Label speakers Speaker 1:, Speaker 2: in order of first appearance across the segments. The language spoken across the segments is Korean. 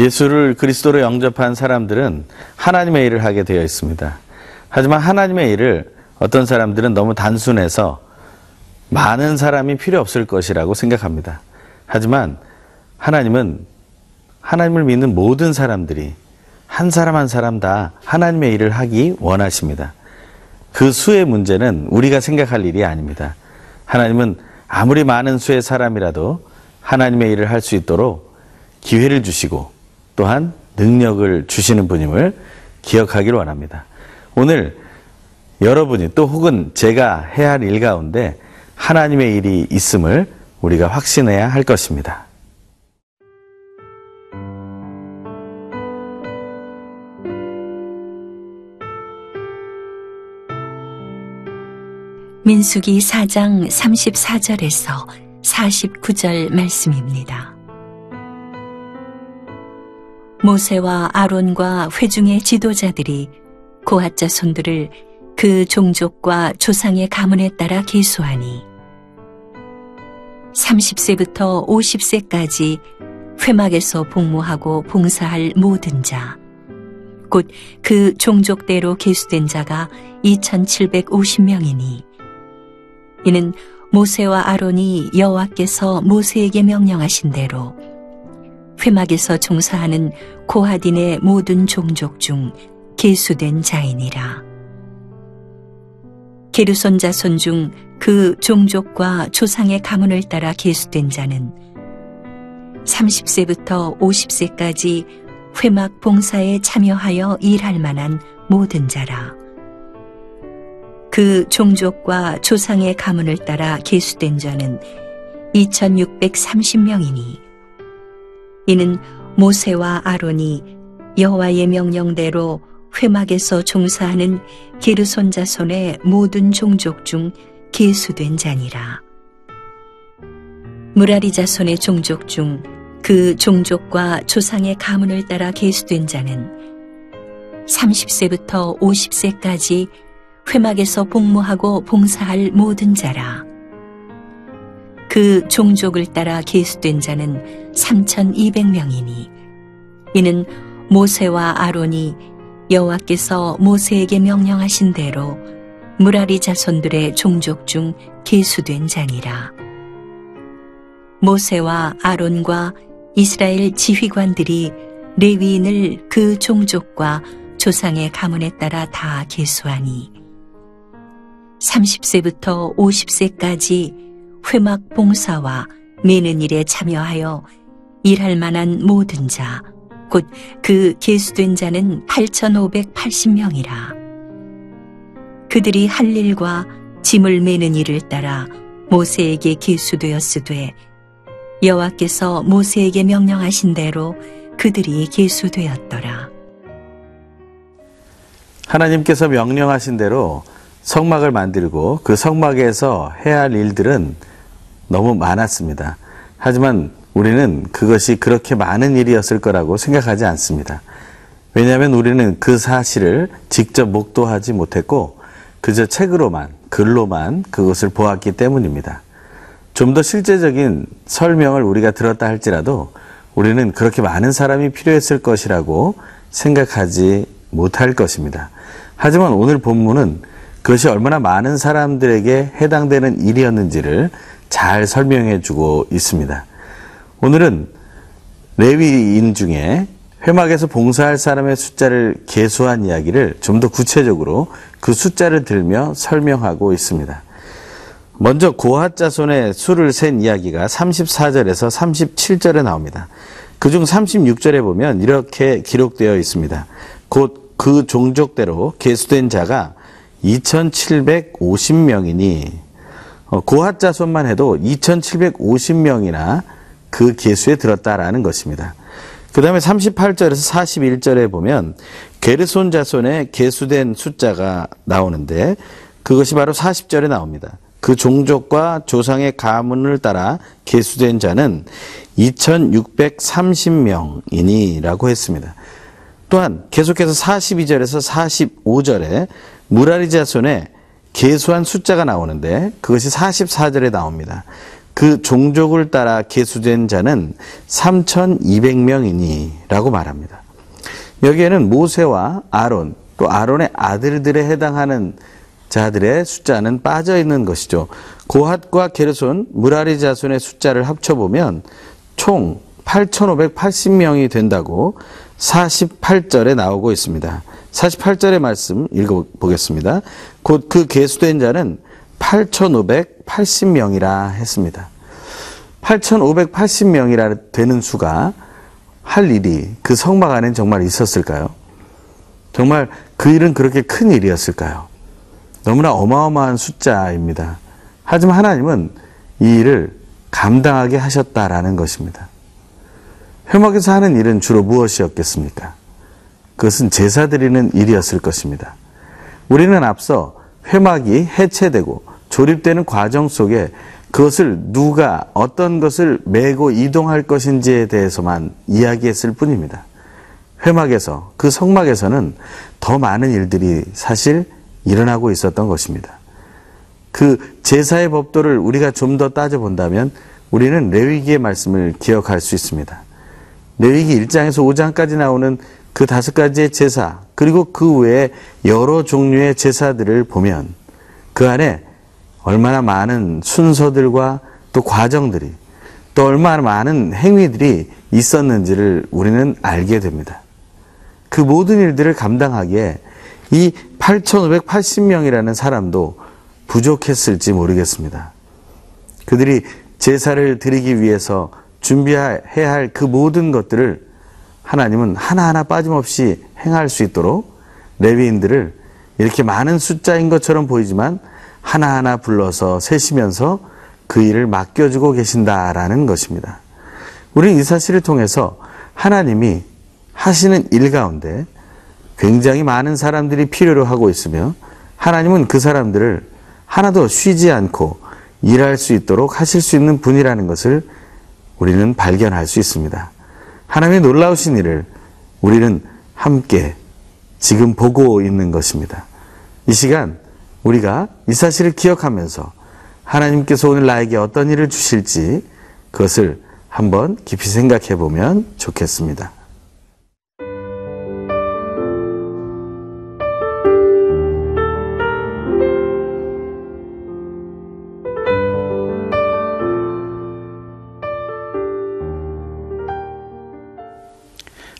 Speaker 1: 예수를 그리스도로 영접한 사람들은 하나님의 일을 하게 되어 있습니다. 하지만 하나님의 일을 어떤 사람들은 너무 단순해서 많은 사람이 필요 없을 것이라고 생각합니다. 하지만 하나님은 하나님을 믿는 모든 사람들이 한 사람 한 사람 다 하나님의 일을 하기 원하십니다. 그 수의 문제는 우리가 생각할 일이 아닙니다. 하나님은 아무리 많은 수의 사람이라도 하나님의 일을 할 수 있도록 기회를 주시고 또한 능력을 주시는 분임을 기억하기를 원합니다. 오늘 여러분이 또 혹은 제가 해야 할 일 가운데 하나님의 일이 있음을 우리가 확신해야 할 것입니다.
Speaker 2: 민수기 4장 34절에서 49절 말씀입니다. 모세와 아론과 회중의 지도자들이 고핫 자 손들을 그 종족과 조상의 가문에 따라 계수하니 30세부터 50세까지 회막에서 복무하고 봉사할 모든 자, 곧 그 종족대로 계수된 자가 2750명이니 이는 모세와 아론이 여호와께서 모세에게 명령하신 대로 회막에서 종사하는 고하딘의 모든 종족 중 계수된 자이니라. 게르손 자손 중 그 종족과 조상의 가문을 따라 계수된 자는 30세부터 50세까지 회막 봉사에 참여하여 일할 만한 모든 자라. 그 종족과 조상의 가문을 따라 계수된 자는 2630명이니 이는 모세와 아론이 여호와의 명령대로 회막에서 종사하는 게르손 자손의 모든 종족 중 계수된 자니라. 무라리 자손의 종족 중 그 종족과 조상의 가문을 따라 계수된 자는 30세부터 50세까지 회막에서 복무하고 봉사할 모든 자라. 그 종족을 따라 계수된 자는 3,200명이니 이는 모세와 아론이 여호와께서 모세에게 명령하신 대로 무라리 자손들의 종족 중 계수된 자니라. 모세와 아론과 이스라엘 지휘관들이 레위인을 그 종족과 조상의 가문에 따라 다 계수하니 30세부터 50세까지 회막 봉사와 매는 일에 참여하여 일할 만한 모든 자, 곧 그 계수된 자는 8,580명이라. 그들이 할 일과 짐을 매는 일을 따라 모세에게 계수되었으되 여호와께서 모세에게 명령하신 대로 그들이 계수되었더라.
Speaker 1: 하나님께서 명령하신 대로 성막을 만들고 그 성막에서 해야 할 일들은 너무 많았습니다. 하지만 우리는 그것이 그렇게 많은 일이었을 거라고 생각하지 않습니다. 왜냐하면 우리는 그 사실을 직접 목도하지 못했고 그저 책으로만 글로만 그것을 보았기 때문입니다. 좀 더 실제적인 설명을 우리가 들었다 할지라도 우리는 그렇게 많은 사람이 필요했을 것이라고 생각하지 못할 것입니다. 하지만 오늘 본문은 그것이 얼마나 많은 사람들에게 해당되는 일이었는지를 잘 설명해 주고 있습니다. 오늘은 레위인 중에 회막에서 봉사할 사람의 숫자를 계수한 이야기를 좀 더 구체적으로 그 숫자를 들며 설명하고 있습니다. 먼저 고핫 자손의 수를 센 이야기가 34절에서 37절에 나옵니다. 그중 36절에 보면 이렇게 기록되어 있습니다. 곧 그 종족대로 계수된 자가 2,750명이니 어, 고핫 자손만 해도 2,750명이나 그 계수에 들었다라는 것입니다. 그 다음에 38절에서 41절에 보면 게르손 자손의 계수된 숫자가 나오는데 그것이 바로 40절에 나옵니다. 그 종족과 조상의 가문을 따라 계수된 자는 2,630명이니라고 했습니다. 또한 계속해서 42절에서 45절에 무라리 자손의 계수한 숫자가 나오는데 그것이 44절에 나옵니다. 그 종족을 따라 계수된 자는 3,200명이니라고 말합니다. 여기에는 모세와 아론 또 아론의 아들들에 해당하는 자들의 숫자는 빠져 있는 것이죠. 고핫과 게르손, 무라리 자손의 숫자를 합쳐보면 총 8,580명이 된다고 48절에 나오고 있습니다. 48절의 말씀 읽어보겠습니다. 곧 그 계수된 자는 8,580명이라 했습니다. 8,580명이라 되는 수가 할 일이 그 성막 안엔 정말 있었을까요? 정말 그 일은 그렇게 큰 일이었을까요? 너무나 어마어마한 숫자입니다. 하지만 하나님은 이 일을 감당하게 하셨다라는 것입니다. 회막에서 하는 일은 주로 무엇이었겠습니까? 그것은 제사 드리는 일이었을 것입니다. 우리는 앞서 회막이 해체되고 조립되는 과정 속에 그것을 누가 어떤 것을 메고 이동할 것인지에 대해서만 이야기했을 뿐입니다. 회막에서 그 성막에서는 더 많은 일들이 사실 일어나고 있었던 것입니다. 그 제사의 법도를 우리가 좀 더 따져본다면 우리는 레위기의 말씀을 기억할 수 있습니다. 레위기 1장에서 5장까지 나오는 그 다섯 가지의 제사, 그리고 그 외에 여러 종류의 제사들을 보면 그 안에 얼마나 많은 순서들과 또 과정들이 또 얼마나 많은 행위들이 있었는지를 우리는 알게 됩니다. 그 모든 일들을 감당하기에 이 8,580명이라는 사람도 부족했을지 모르겠습니다. 그들이 제사를 드리기 위해서 준비해야 할 그 모든 것들을 하나님은 하나하나 빠짐없이 행할 수 있도록 레위인들을 이렇게 많은 숫자인 것처럼 보이지만 하나하나 불러서 세시면서 그 일을 맡겨주고 계신다라는 것입니다. 우리는 이 사실을 통해서 하나님이 하시는 일 가운데 굉장히 많은 사람들이 필요로 하고 있으며 하나님은 그 사람들을 하나도 쉬지 않고 일할 수 있도록 하실 수 있는 분이라는 것을 우리는 발견할 수 있습니다. 하나님의 놀라우신 일을 우리는 함께 지금 보고 있는 것입니다. 이 시간 우리가 이 사실을 기억하면서 하나님께서 오늘 나에게 어떤 일을 주실지 그것을 한번 깊이 생각해 보면 좋겠습니다.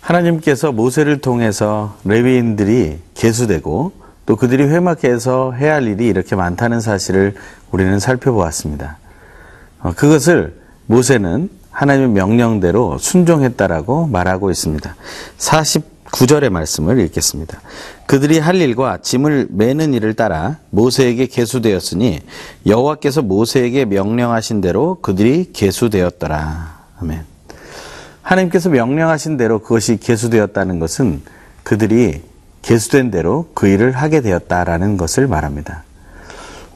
Speaker 1: 하나님께서 모세를 통해서 레위인들이 계수되고 또 그들이 회막에서 해야 할 일이 이렇게 많다는 사실을 우리는 살펴보았습니다. 어, 그것을 모세는 하나님의 명령대로 순종했다라고 말하고 있습니다. 49절의 말씀을 읽겠습니다. 그들이 할 일과 짐을 매는 일을 따라 모세에게 계수되었으니 여호와께서 모세에게 명령하신 대로 그들이 계수되었더라. 아멘. 하나님께서 명령하신 대로 그것이 계수되었다는 것은 그들이 계수된 대로 그 일을 하게 되었다라는 것을 말합니다.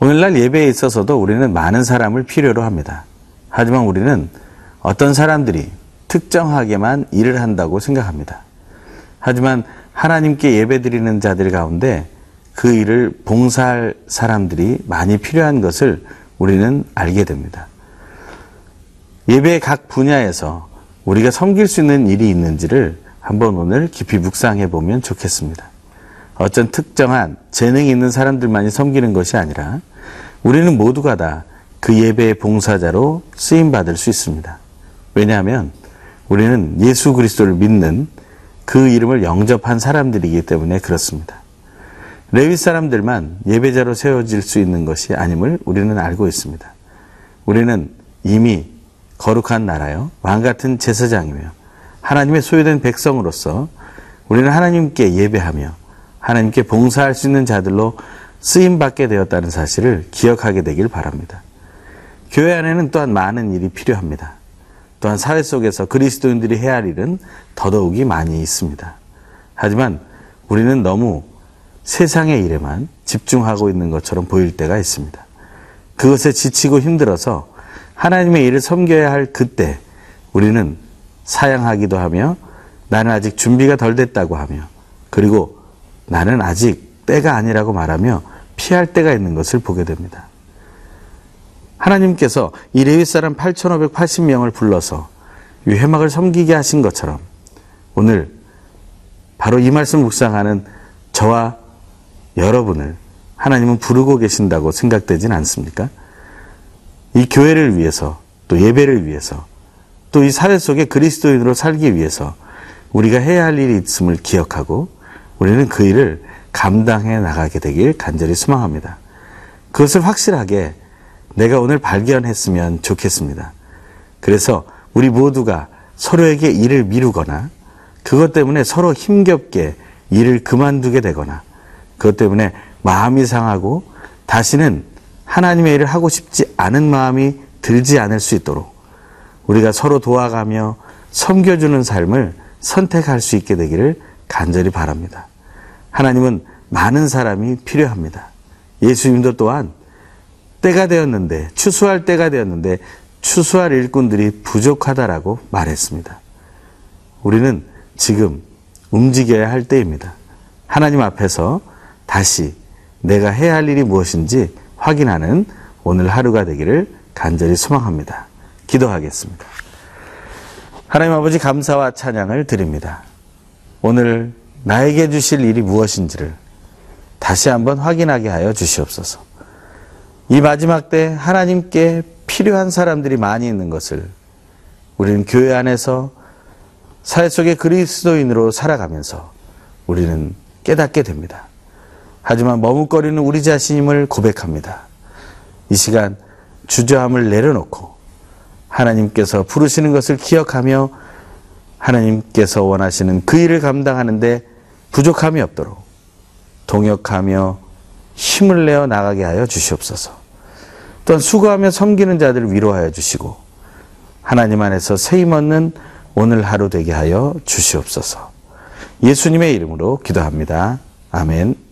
Speaker 1: 오늘날 예배에 있어서도 우리는 많은 사람을 필요로 합니다. 하지만 우리는 어떤 사람들이 특정하게만 일을 한다고 생각합니다. 하지만 하나님께 예배 드리는 자들 가운데 그 일을 봉사할 사람들이 많이 필요한 것을 우리는 알게 됩니다. 예배의 각 분야에서 우리가 섬길 수 있는 일이 있는지를 한번 오늘 깊이 묵상해 보면 좋겠습니다. 어떤 특정한 재능이 있는 사람들만이 섬기는 것이 아니라 우리는 모두가 다 그 예배의 봉사자로 쓰임 받을 수 있습니다. 왜냐하면 우리는 예수 그리스도를 믿는 그 이름을 영접한 사람들이기 때문에 그렇습니다. 레위 사람들만 예배자로 세워질 수 있는 것이 아님을 우리는 알고 있습니다. 우리는 이미 거룩한 나라요, 왕 같은 제사장이며 하나님의 소유된 백성으로서 우리는 하나님께 예배하며 하나님께 봉사할 수 있는 자들로 쓰임 받게 되었다는 사실을 기억하게 되길 바랍니다. 교회 안에는 또한 많은 일이 필요합니다. 또한 사회 속에서 그리스도인들이 해야 할 일은 더더욱이 많이 있습니다. 하지만 우리는 너무 세상의 일에만 집중하고 있는 것처럼 보일 때가 있습니다. 그것에 지치고 힘들어서 하나님의 일을 섬겨야 할 그때 우리는 사양하기도 하며 나는 아직 준비가 덜 됐다고 하며 그리고 나는 아직 때가 아니라고 말하며 피할 때가 있는 것을 보게 됩니다. 하나님께서 이 레위 사람 8,580명을 불러서 이 회막을 섬기게 하신 것처럼 오늘 바로 이 말씀 묵상하는 저와 여러분을 하나님은 부르고 계신다고 생각되진 않습니까? 이 교회를 위해서 또 예배를 위해서 또 이 사회 속에 그리스도인으로 살기 위해서 우리가 해야 할 일이 있음을 기억하고 우리는 그 일을 감당해 나가게 되길 간절히 소망합니다. 그것을 확실하게 내가 오늘 발견했으면 좋겠습니다. 그래서 우리 모두가 서로에게 일을 미루거나 그것 때문에 서로 힘겹게 일을 그만두게 되거나 그것 때문에 마음이 상하고 다시는 하나님의 일을 하고 싶지 않은 마음이 들지 않을 수 있도록 우리가 서로 도와가며 섬겨주는 삶을 선택할 수 있게 되기를 간절히 바랍니다. 하나님은 많은 사람이 필요합니다. 예수님도 또한 때가 되었는데, 추수할 때가 되었는데, 추수할 일꾼들이 부족하다라고 말했습니다. 우리는 지금 움직여야 할 때입니다. 하나님 앞에서 다시 내가 해야 할 일이 무엇인지 확인하는 오늘 하루가 되기를 간절히 소망합니다. 기도하겠습니다. 하나님 아버지 감사와 찬양을 드립니다. 오늘 나에게 주실 일이 무엇인지를 다시 한번 확인하게 하여 주시옵소서. 이 마지막 때 하나님께 필요한 사람들이 많이 있는 것을 우리는 교회 안에서 사회 속의 그리스도인으로 살아가면서 우리는 깨닫게 됩니다. 하지만 머뭇거리는 우리 자신임을 고백합니다. 이 시간 주저함을 내려놓고 하나님께서 부르시는 것을 기억하며 하나님께서 원하시는 그 일을 감당하는데 부족함이 없도록 동역하며 힘을 내어 나가게 하여 주시옵소서. 또한 수고하며 섬기는 자들을 위로하여 주시고 하나님 안에서 세임 얻는 오늘 하루 되게 하여 주시옵소서. 예수님의 이름으로 기도합니다. 아멘.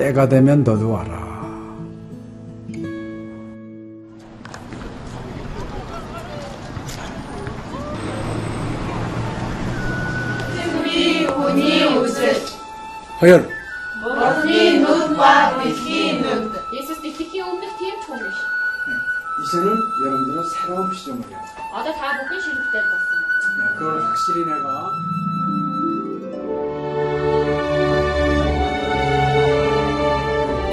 Speaker 3: 때가 되면 너도 와라. 허연
Speaker 4: 머리 눈과 비키 눈
Speaker 3: 이제는 여러분들은 새로운 시점을 해야
Speaker 4: 돼. 아다 다 먹기 싫을 때 봤어.
Speaker 3: 그걸 확실히 내가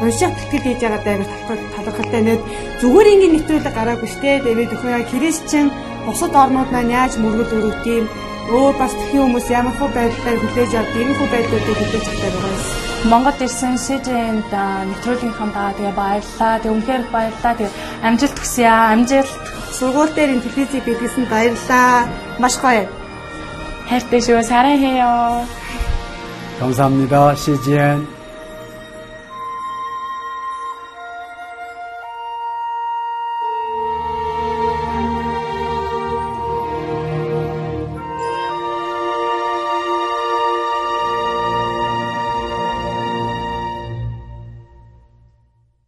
Speaker 5: унших тэтгэл хийж байгаа даа талархалтай нэг зүгээр ингээд нэвтрүүлэг гараагүй штэ тэгээд өхөө христчэн бусад орнууд маань яаж мөргөл өрөвт юм өөр бас тхэн хүмүүс ямар хөө байдлаар хүлээж авдаг ийм хөө байдлуудыг хүлээж авдаг байгаа юм.
Speaker 6: Монгол ирсэн СЖН-д нэвтрүүлгийнхаа даа тэгээ баярлаа. Тэг үнхээр их баярлаа. Тэг амжилт хүсье аа. Амжилт.
Speaker 5: Сургууль дээр ин телевизийг бидлсэн баярлаа. Маш гоё.
Speaker 6: хайртай шүү. 사랑해요.
Speaker 3: 감사합니다. CGN.